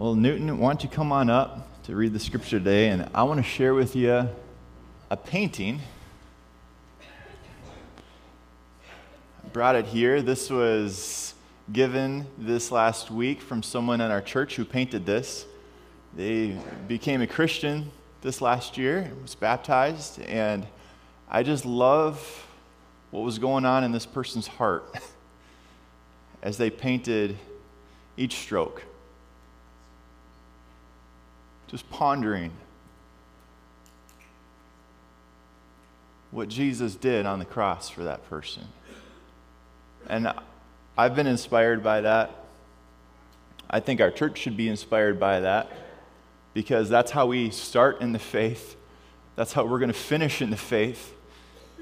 Well, Newton, why don't you come on up to read the scripture today? And I want to share with you a painting. I brought it here. This was given this last week from someone in our church who painted this. They became a Christian this last year, was baptized, and I just love what was going on in this person's heart as they painted each stroke just pondering what Jesus did on the cross for that person. And I've been inspired by that. I think our church should be inspired by that because that's how we start in the faith. That's how we're going to finish in the faith.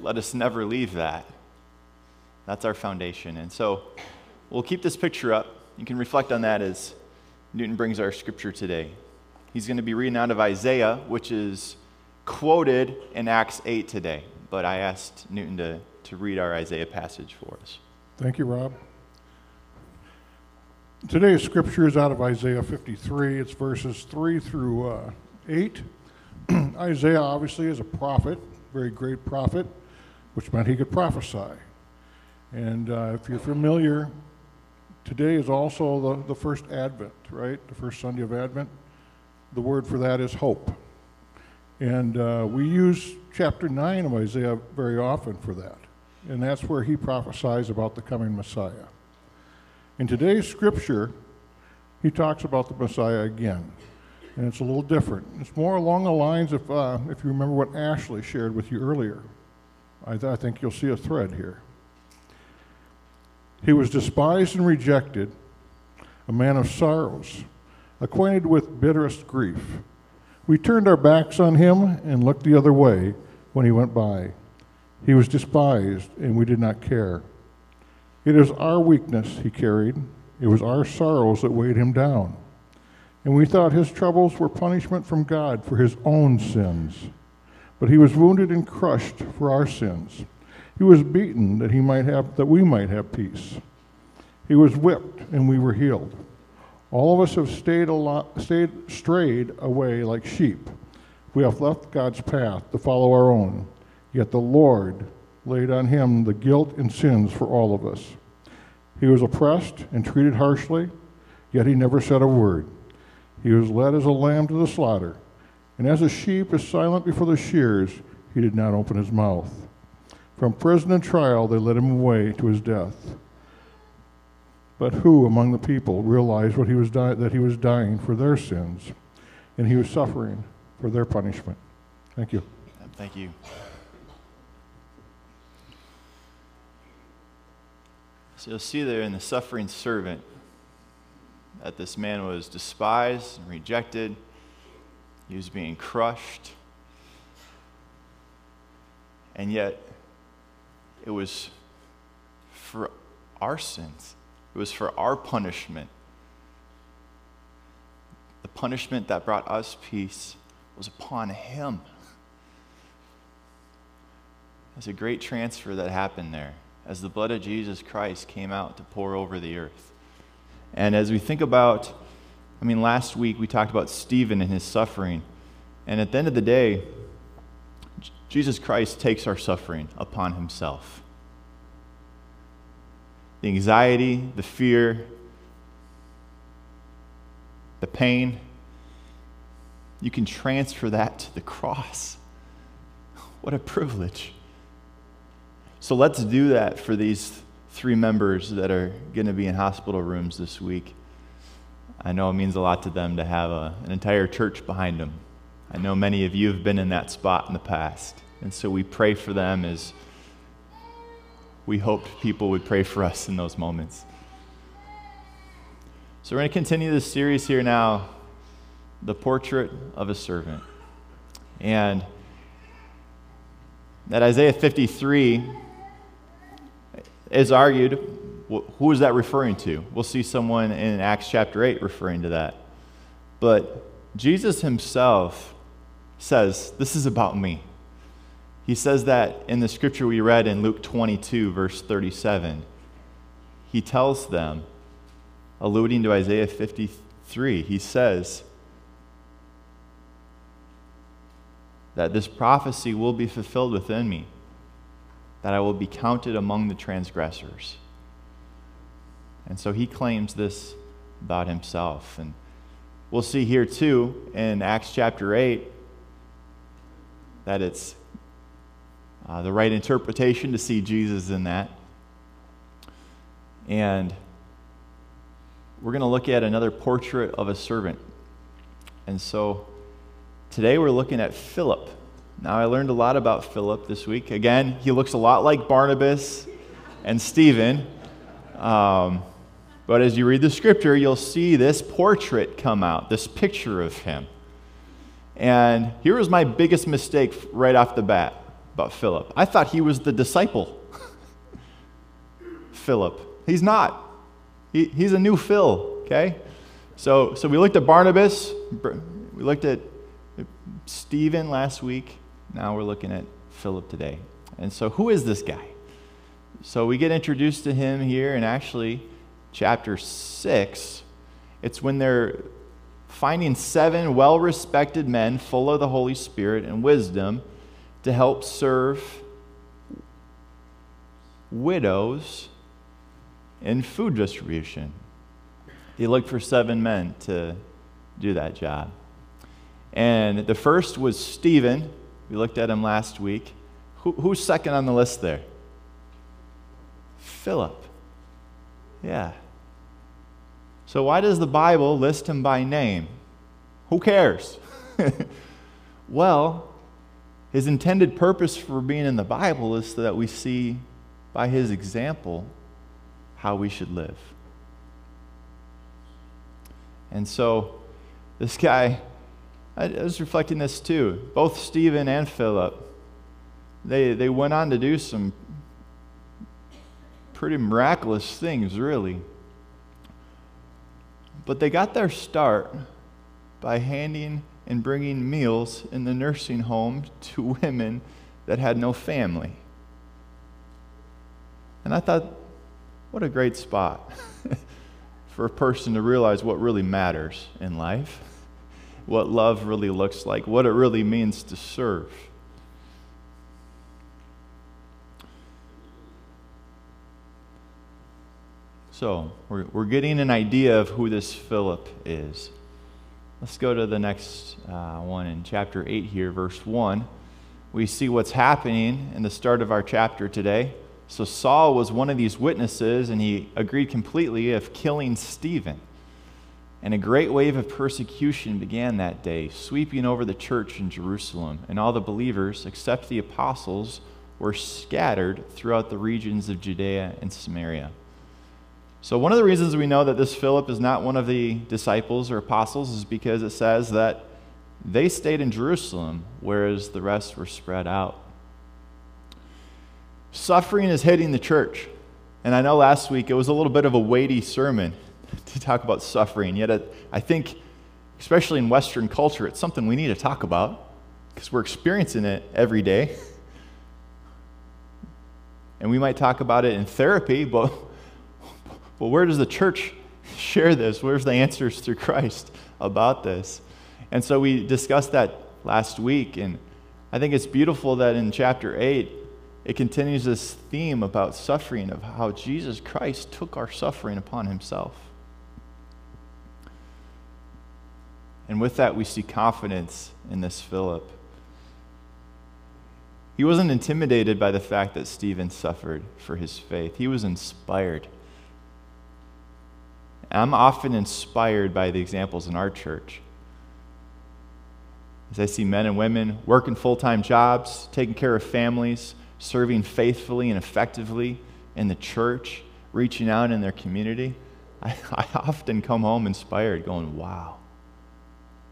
Let us never leave that. That's our foundation. And so we'll keep this picture up. You can reflect on that as Newton brings our scripture today. He's going to be reading out of Isaiah, which is quoted in Acts 8 today. But I asked Newton to, to read our Isaiah passage for us. Thank you, Rob. Today's scripture is out of Isaiah 53. It's verses 3 through uh, 8. Isaiah obviously is a prophet, very great prophet, which meant he could prophesy. And uh, if you're familiar, today is also the, the first Advent, right? The first Sunday of Advent the word for that is hope. And uh, we use chapter 9 of Isaiah very often for that. And that's where he prophesies about the coming Messiah. In today's scripture, he talks about the Messiah again. And it's a little different. It's more along the lines of, uh, if you remember what Ashley shared with you earlier. I, th- I think you'll see a thread here. He was despised and rejected, a man of sorrows acquainted with bitterest grief. We turned our backs on him and looked the other way when he went by. He was despised, and we did not care. It is our weakness he carried, it was our sorrows that weighed him down. And we thought his troubles were punishment from God for his own sins. But he was wounded and crushed for our sins. He was beaten that he might have that we might have peace. He was whipped and we were healed. All of us have stayed, stayed strayed away like sheep. We have left God's path to follow our own. Yet the Lord laid on him the guilt and sins for all of us. He was oppressed and treated harshly, yet he never said a word. He was led as a lamb to the slaughter, and as a sheep is silent before the shears, he did not open his mouth. From prison and trial they led him away to his death. But who among the people realized what he was that he was dying for their sins and he was suffering for their punishment? Thank you. Thank you. So you'll see there in the suffering servant that this man was despised and rejected. He was being crushed. And yet, it was for our sins. It was for our punishment. The punishment that brought us peace was upon him. There's a great transfer that happened there as the blood of Jesus Christ came out to pour over the earth. And as we think about, I mean, last week we talked about Stephen and his suffering. And at the end of the day, Jesus Christ takes our suffering upon himself the anxiety, the fear, the pain, you can transfer that to the cross. What a privilege. So let's do that for these three members that are going to be in hospital rooms this week. I know it means a lot to them to have a, an entire church behind them. I know many of you have been in that spot in the past. And so we pray for them as we hoped people would pray for us in those moments. So we're going to continue this series here now the portrait of a servant. And that Isaiah 53 is argued who is that referring to? We'll see someone in Acts chapter 8 referring to that. But Jesus himself says, This is about me. He says that in the scripture we read in Luke 22, verse 37. He tells them, alluding to Isaiah 53, he says that this prophecy will be fulfilled within me, that I will be counted among the transgressors. And so he claims this about himself. And we'll see here too in Acts chapter 8 that it's uh, the right interpretation to see Jesus in that. And we're going to look at another portrait of a servant. And so today we're looking at Philip. Now, I learned a lot about Philip this week. Again, he looks a lot like Barnabas and Stephen. Um, but as you read the scripture, you'll see this portrait come out, this picture of him. And here was my biggest mistake right off the bat about Philip. I thought he was the disciple. Philip. He's not. He, he's a new Phil, okay? So, so we looked at Barnabas, we looked at Stephen last week. Now we're looking at Philip today. And so, who is this guy? So, we get introduced to him here, and actually, chapter 6, it's when they're finding seven well respected men full of the Holy Spirit and wisdom to help serve widows in food distribution. He looked for seven men to do that job. And the first was Stephen. We looked at him last week. Who, who's second on the list there? Philip. Yeah. So, why does the Bible list him by name? Who cares? well, his intended purpose for being in the Bible is so that we see by his example how we should live. And so, this guy, I was reflecting this too. Both Stephen and Philip, they, they went on to do some pretty miraculous things, really. But they got their start by handing and bringing meals in the nursing home to women that had no family. And I thought, what a great spot for a person to realize what really matters in life, what love really looks like, what it really means to serve. So, we're, we're getting an idea of who this Philip is. Let's go to the next uh, one in chapter 8 here, verse 1. We see what's happening in the start of our chapter today. So Saul was one of these witnesses, and he agreed completely of killing Stephen. And a great wave of persecution began that day, sweeping over the church in Jerusalem. And all the believers, except the apostles, were scattered throughout the regions of Judea and Samaria. So, one of the reasons we know that this Philip is not one of the disciples or apostles is because it says that they stayed in Jerusalem, whereas the rest were spread out. Suffering is hitting the church. And I know last week it was a little bit of a weighty sermon to talk about suffering, yet it, I think, especially in Western culture, it's something we need to talk about because we're experiencing it every day. And we might talk about it in therapy, but well, where does the church share this? Where's the answers through Christ about this? And so we discussed that last week, and I think it's beautiful that in chapter 8, it continues this theme about suffering, of how Jesus Christ took our suffering upon himself. And with that, we see confidence in this Philip. He wasn't intimidated by the fact that Stephen suffered for his faith, he was inspired. I'm often inspired by the examples in our church. As I see men and women working full time jobs, taking care of families, serving faithfully and effectively in the church, reaching out in their community, I, I often come home inspired, going, wow,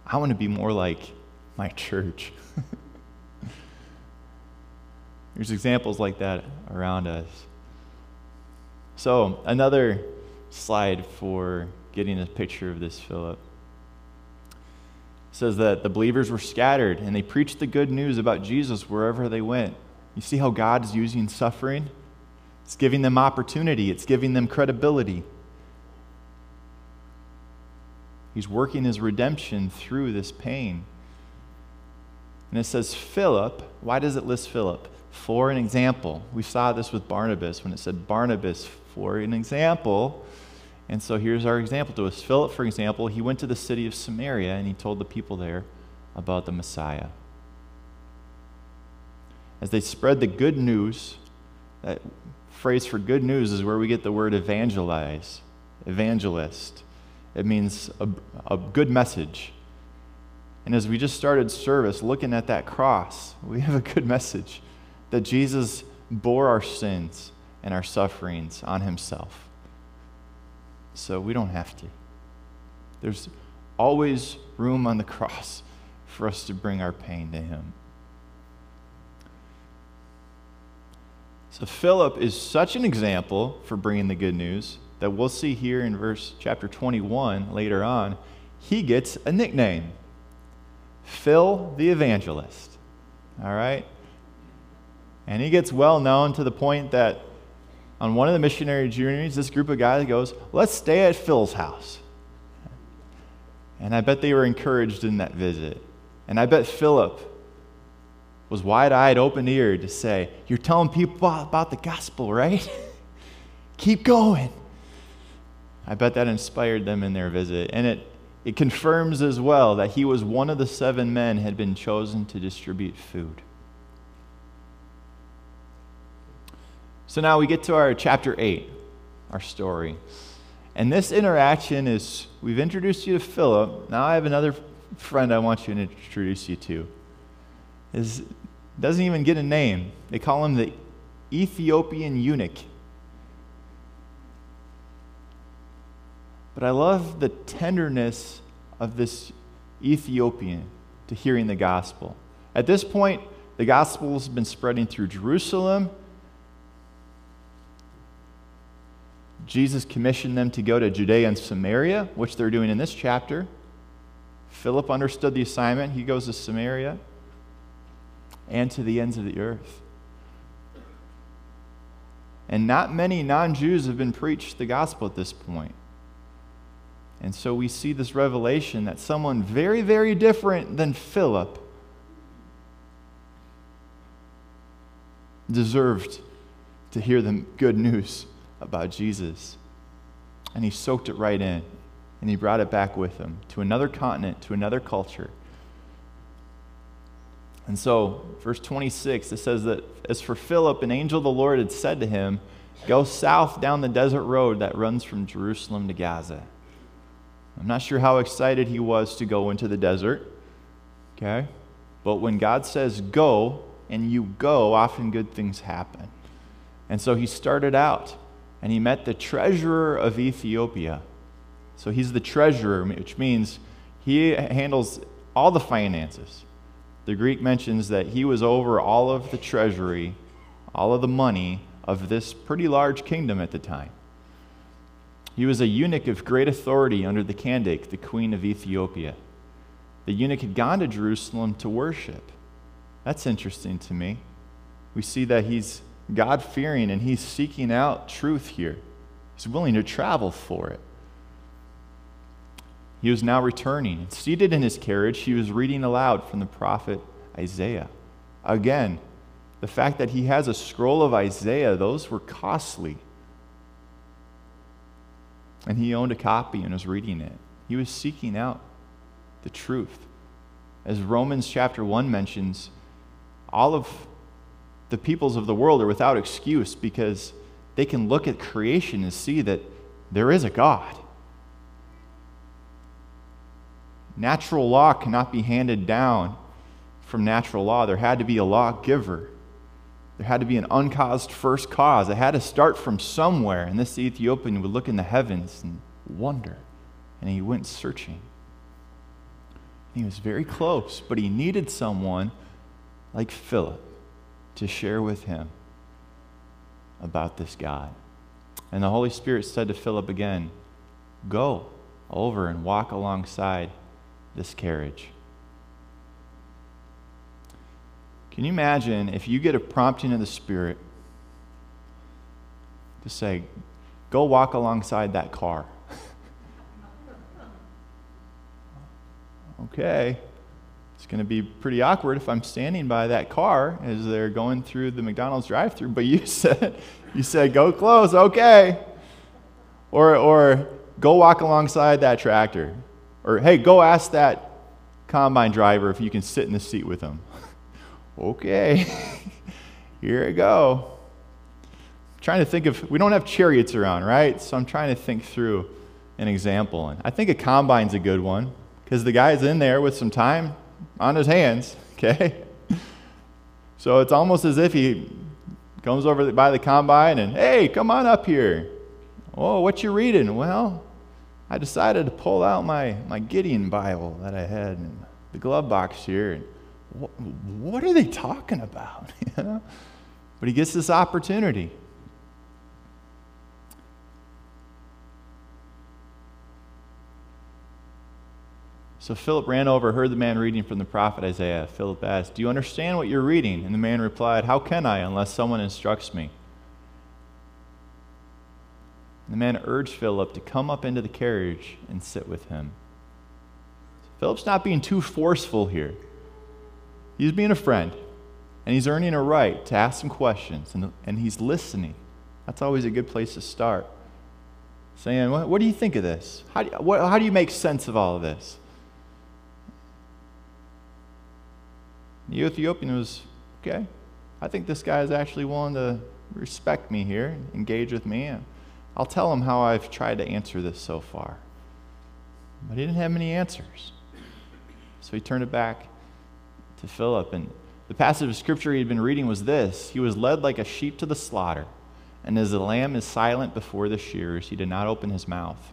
I want to be more like my church. There's examples like that around us. So, another slide for getting a picture of this Philip. It says that the believers were scattered and they preached the good news about Jesus wherever they went. You see how God is using suffering? It's giving them opportunity, it's giving them credibility. He's working his redemption through this pain. And it says Philip. Why does it list Philip? For an example. We saw this with Barnabas when it said Barnabas for an example. And so here's our example to us. Philip, for example, he went to the city of Samaria and he told the people there about the Messiah. As they spread the good news, that phrase for good news is where we get the word evangelize, evangelist. It means a, a good message. And as we just started service looking at that cross, we have a good message that Jesus bore our sins and our sufferings on himself. So we don't have to. There's always room on the cross for us to bring our pain to him. So Philip is such an example for bringing the good news that we'll see here in verse chapter 21 later on, he gets a nickname Phil the Evangelist. All right? And he gets well known to the point that on one of the missionary journeys, this group of guys goes, Let's stay at Phil's house. And I bet they were encouraged in that visit. And I bet Philip was wide eyed, open eared to say, You're telling people about the gospel, right? Keep going. I bet that inspired them in their visit. And it, it confirms as well that he was one of the seven men had been chosen to distribute food. So now we get to our chapter 8, our story. And this interaction is we've introduced you to Philip. Now I have another friend I want you to introduce you to. Is doesn't even get a name. They call him the Ethiopian eunuch. But I love the tenderness of this Ethiopian to hearing the gospel. At this point, the gospel has been spreading through Jerusalem. Jesus commissioned them to go to Judea and Samaria, which they're doing in this chapter. Philip understood the assignment. He goes to Samaria and to the ends of the earth. And not many non Jews have been preached the gospel at this point. And so we see this revelation that someone very, very different than Philip deserved to hear the good news about Jesus. And he soaked it right in, and he brought it back with him to another continent, to another culture. And so, verse 26, it says that as for Philip, an angel of the Lord had said to him, Go south down the desert road that runs from Jerusalem to Gaza. I'm not sure how excited he was to go into the desert, okay? But when God says go and you go, often good things happen. And so he started out and he met the treasurer of Ethiopia. So he's the treasurer, which means he handles all the finances. The Greek mentions that he was over all of the treasury, all of the money of this pretty large kingdom at the time. He was a eunuch of great authority under the Candace, the queen of Ethiopia. The eunuch had gone to Jerusalem to worship. That's interesting to me. We see that he's God fearing and he's seeking out truth here. He's willing to travel for it. He was now returning. Seated in his carriage, he was reading aloud from the prophet Isaiah. Again, the fact that he has a scroll of Isaiah, those were costly and he owned a copy and was reading it. He was seeking out the truth. As Romans chapter 1 mentions, all of the peoples of the world are without excuse because they can look at creation and see that there is a God. Natural law cannot be handed down from natural law. There had to be a lawgiver. There had to be an uncaused first cause. It had to start from somewhere. And this Ethiopian would look in the heavens and wonder. And he went searching. He was very close, but he needed someone like Philip to share with him about this God. And the Holy Spirit said to Philip again, Go over and walk alongside this carriage. Can you imagine if you get a prompting of the Spirit to say, go walk alongside that car? okay, it's going to be pretty awkward if I'm standing by that car as they're going through the McDonald's drive-through. But you said, you said, go close, okay. Or, or go walk alongside that tractor. Or hey, go ask that combine driver if you can sit in the seat with him. okay, here I go. I'm trying to think of, we don't have chariots around, right? So I'm trying to think through an example. And I think a combine's a good one because the guy's in there with some time on his hands, okay? So it's almost as if he comes over by the combine and, hey, come on up here. Oh, what you reading? Well, I decided to pull out my, my Gideon Bible that I had in the glove box here. And what, what are they talking about? you know? But he gets this opportunity. So Philip ran over, heard the man reading from the prophet Isaiah. Philip asked, Do you understand what you're reading? And the man replied, How can I unless someone instructs me? The man urged Philip to come up into the carriage and sit with him. Philip's not being too forceful here. He's being a friend, and he's earning a right to ask some questions, and, and he's listening. That's always a good place to start. Saying, What, what do you think of this? How do, what, how do you make sense of all of this? The Ethiopian was, okay, I think this guy is actually willing to respect me here, engage with me. and I'll tell him how I've tried to answer this so far. But he didn't have many answers. So he turned it back to Philip. And the passage of scripture he had been reading was this He was led like a sheep to the slaughter, and as a lamb is silent before the shearers, he did not open his mouth.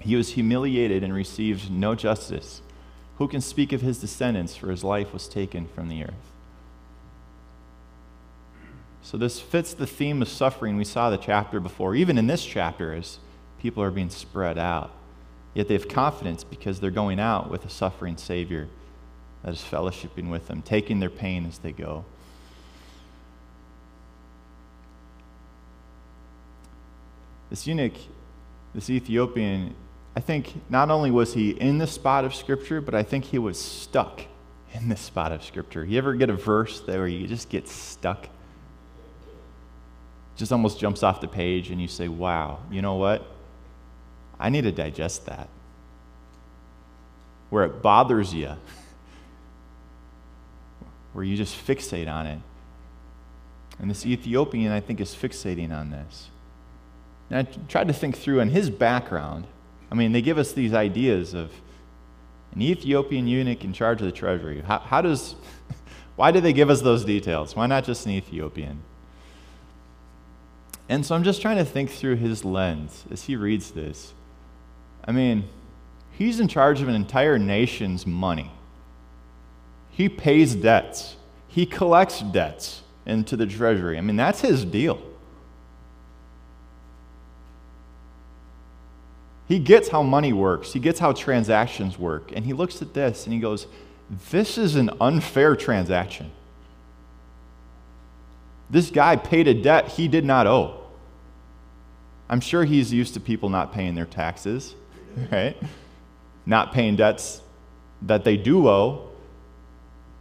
He was humiliated and received no justice. Who can speak of his descendants, for his life was taken from the earth? So, this fits the theme of suffering we saw the chapter before, even in this chapter, as people are being spread out. Yet they have confidence because they're going out with a suffering Savior that is fellowshipping with them, taking their pain as they go. This eunuch, this Ethiopian, I think not only was he in the spot of Scripture, but I think he was stuck in the spot of Scripture. You ever get a verse there where you just get stuck? just almost jumps off the page and you say, wow, you know what? I need to digest that. Where it bothers you, where you just fixate on it. And this Ethiopian, I think, is fixating on this. And I tried to think through in his background. I mean, they give us these ideas of an Ethiopian eunuch in charge of the treasury. How, how does, why do they give us those details? Why not just an Ethiopian? And so I'm just trying to think through his lens as he reads this. I mean, he's in charge of an entire nation's money. He pays debts, he collects debts into the treasury. I mean, that's his deal. He gets how money works, he gets how transactions work. And he looks at this and he goes, This is an unfair transaction. This guy paid a debt he did not owe. I'm sure he's used to people not paying their taxes, right? Not paying debts that they do owe.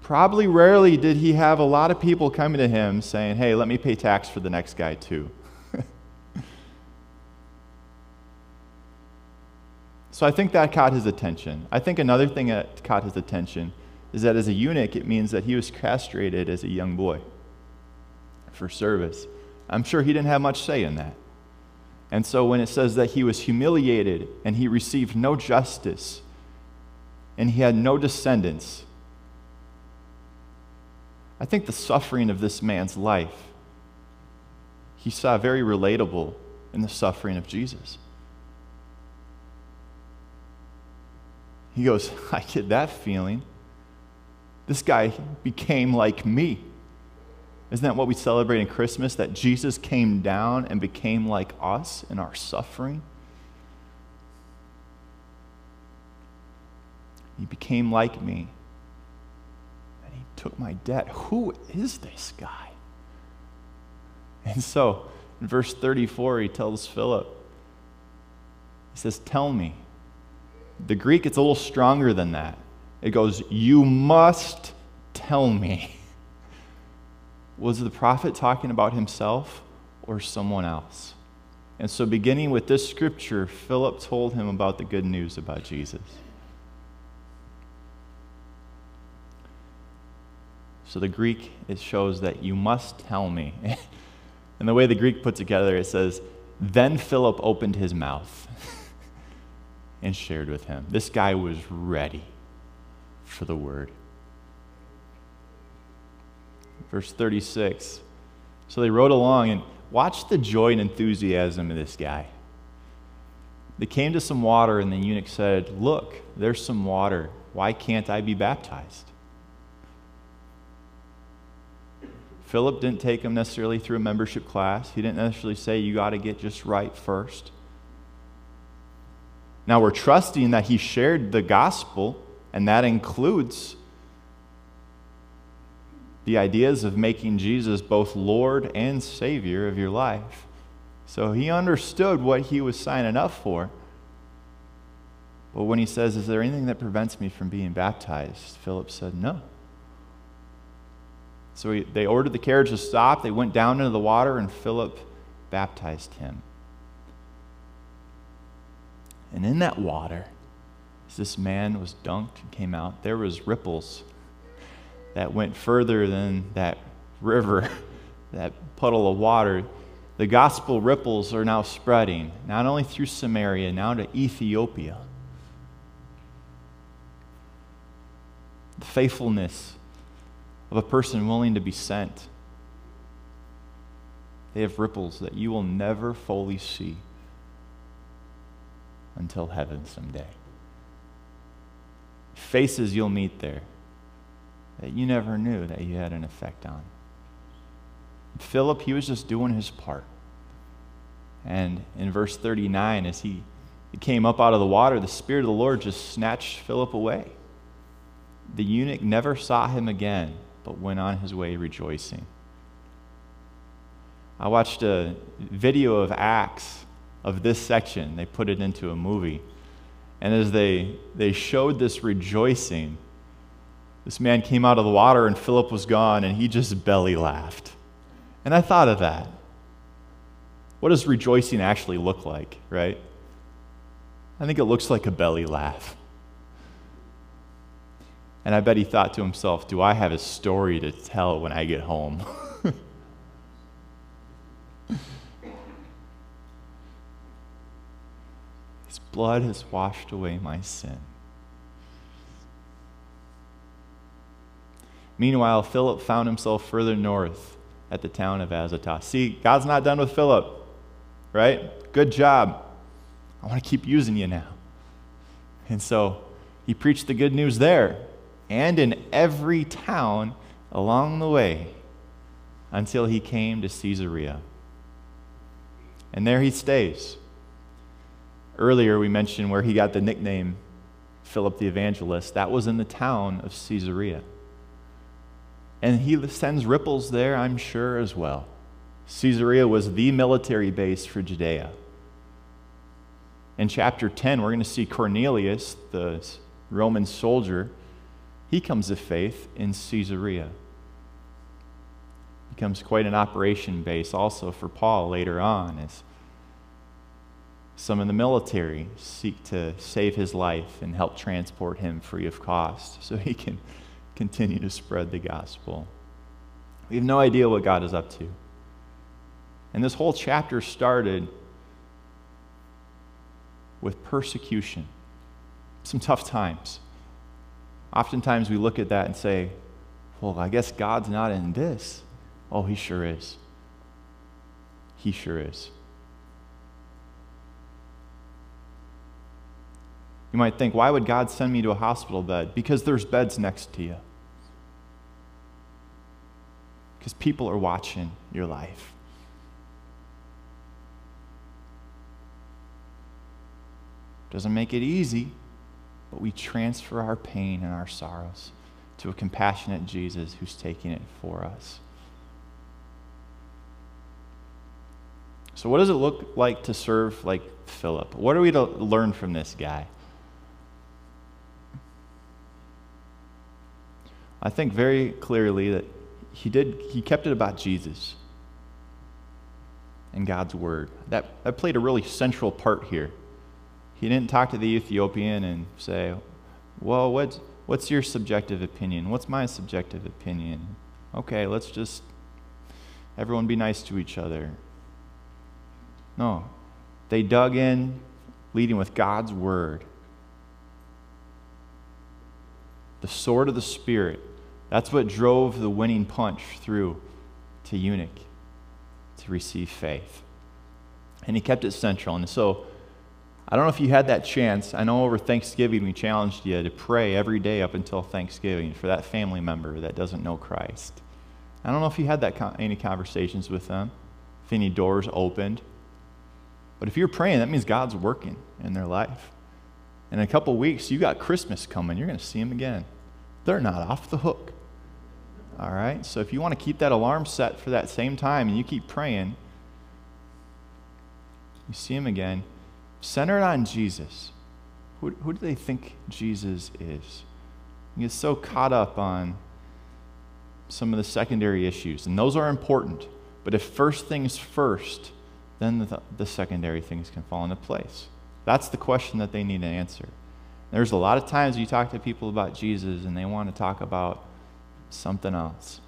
Probably rarely did he have a lot of people coming to him saying, hey, let me pay tax for the next guy too. So I think that caught his attention. I think another thing that caught his attention is that as a eunuch, it means that he was castrated as a young boy for service. I'm sure he didn't have much say in that. And so when it says that he was humiliated and he received no justice and he had no descendants, I think the suffering of this man's life, he saw very relatable in the suffering of Jesus. He goes, I get that feeling. This guy became like me. Isn't that what we celebrate in Christmas? That Jesus came down and became like us in our suffering? He became like me. And he took my debt. Who is this guy? And so, in verse 34, he tells Philip, he says, Tell me. The Greek, it's a little stronger than that. It goes, You must tell me. Was the prophet talking about himself or someone else? And so, beginning with this scripture, Philip told him about the good news about Jesus. So, the Greek, it shows that you must tell me. and the way the Greek puts together, it says, Then Philip opened his mouth and shared with him. This guy was ready for the word. Verse 36. So they rode along and watched the joy and enthusiasm of this guy. They came to some water, and the eunuch said, Look, there's some water. Why can't I be baptized? Philip didn't take him necessarily through a membership class. He didn't necessarily say, You got to get just right first. Now we're trusting that he shared the gospel, and that includes the ideas of making Jesus both Lord and Savior of your life. So he understood what he was signing up for. But when he says, Is there anything that prevents me from being baptized? Philip said, No. So he, they ordered the carriage to stop. They went down into the water, and Philip baptized him. And in that water, as this man was dunked and came out, there was ripples that went further than that river, that puddle of water. The gospel ripples are now spreading, not only through Samaria, now to Ethiopia. The faithfulness of a person willing to be sent. They have ripples that you will never fully see until heaven someday. Faces you'll meet there that you never knew that you had an effect on. Philip, he was just doing his part. And in verse 39, as he, came up out of the water, the Spirit of the Lord just snatched Philip away. The eunuch never saw him again, but went on his way rejoicing. I watched a video of Acts of this section. They put it into a movie. And as they, they showed this rejoicing, this man came out of the water and Philip was gone and he just belly laughed. And I thought of that. What does rejoicing actually look like, right? I think it looks like a belly laugh. And I bet he thought to himself, Do I have a story to tell when I get home? blood has washed away my sin. Meanwhile, Philip found himself further north at the town of Azotus. See, God's not done with Philip, right? Good job. I want to keep using you now. And so he preached the good news there and in every town along the way until he came to Caesarea. And there he stays. Earlier, we mentioned where he got the nickname Philip the Evangelist. That was in the town of Caesarea. And he sends ripples there, I'm sure, as well. Caesarea was the military base for Judea. In chapter 10, we're going to see Cornelius, the Roman soldier, he comes to faith in Caesarea. Becomes quite an operation base also for Paul later on as some in the military seek to save his life and help transport him free of cost so he can continue to spread the gospel. We have no idea what God is up to. And this whole chapter started with persecution, some tough times. Oftentimes we look at that and say, well, I guess God's not in this. Oh, he sure is. He sure is. You might think, why would God send me to a hospital bed? Because there's beds next to you. Because people are watching your life. Doesn't make it easy, but we transfer our pain and our sorrows to a compassionate Jesus who's taking it for us. So, what does it look like to serve like Philip? What are we to learn from this guy? I think very clearly that he did he kept it about Jesus and God's word. That, that played a really central part here. He didn't talk to the Ethiopian and say, Well, what's, what's your subjective opinion? What's my subjective opinion? Okay, let's just, everyone be nice to each other. No. They dug in, leading with God's word. The sword of the Spirit. That's what drove the winning punch through to eunuch to receive faith. And he kept it central. And so, I don't know if you had that chance. I know over Thanksgiving we challenged you to pray every day up until Thanksgiving for that family member that doesn't know Christ. I don't know if you had that any conversations with them, if any doors opened. But if you're praying, that means God's working in their life. In a couple weeks, you got Christmas coming. You're going to see them again. They're not off the hook. All right? So if you want to keep that alarm set for that same time and you keep praying, you see him again, center it on Jesus. Who, who do they think Jesus is? You get so caught up on some of the secondary issues, and those are important. But if first things first, then the, the secondary things can fall into place. That's the question that they need to answer. There's a lot of times you talk to people about Jesus and they want to talk about something else.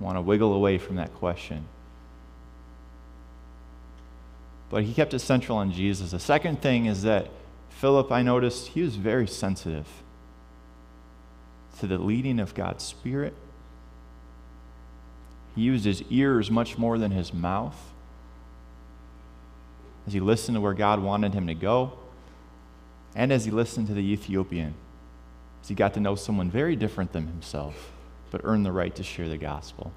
Want to wiggle away from that question. But he kept it central on Jesus. The second thing is that Philip, I noticed, he was very sensitive to the leading of God's Spirit. He used his ears much more than his mouth as he listened to where God wanted him to go, and as he listened to the Ethiopian as he got to know someone very different than himself, but earned the right to share the gospel.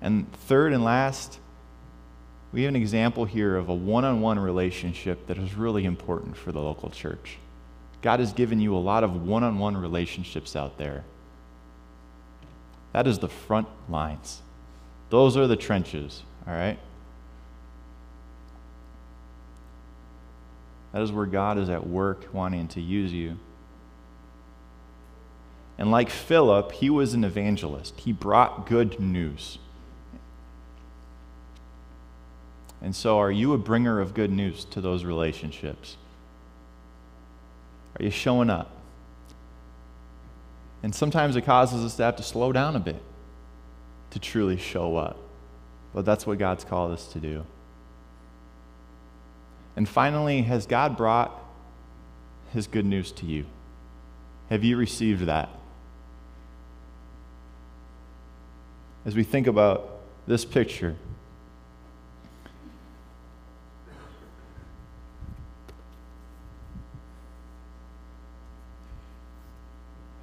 And third and last, we have an example here of a one on one relationship that is really important for the local church. God has given you a lot of one on one relationships out there. That is the front lines, those are the trenches, all right? That is where God is at work wanting to use you. And like Philip, he was an evangelist. He brought good news. And so, are you a bringer of good news to those relationships? Are you showing up? And sometimes it causes us to have to slow down a bit to truly show up. But that's what God's called us to do. And finally, has God brought his good news to you? Have you received that? As we think about this picture,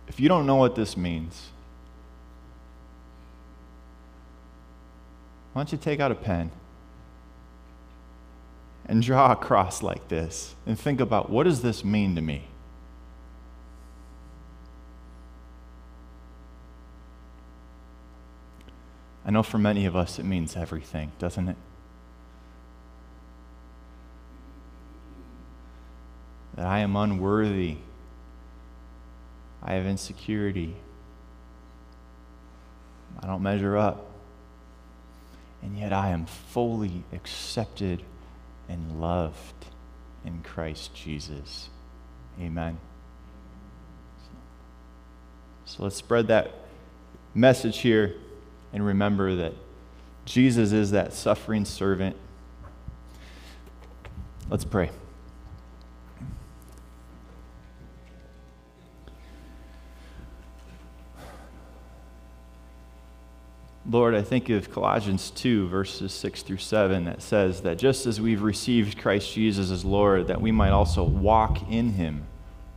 if you don't know what this means, why don't you take out a pen? And draw a cross like this and think about what does this mean to me? I know for many of us it means everything, doesn't it? That I am unworthy. I have insecurity. I don't measure up. And yet I am fully accepted and loved in Christ Jesus. Amen. So let's spread that message here and remember that Jesus is that suffering servant. Let's pray. Lord, I think of Colossians 2, verses 6 through 7, that says that just as we've received Christ Jesus as Lord, that we might also walk in him,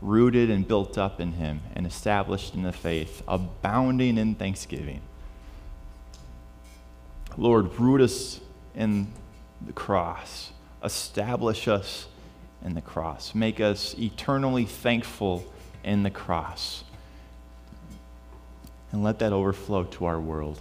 rooted and built up in him, and established in the faith, abounding in thanksgiving. Lord, root us in the cross, establish us in the cross, make us eternally thankful in the cross, and let that overflow to our world.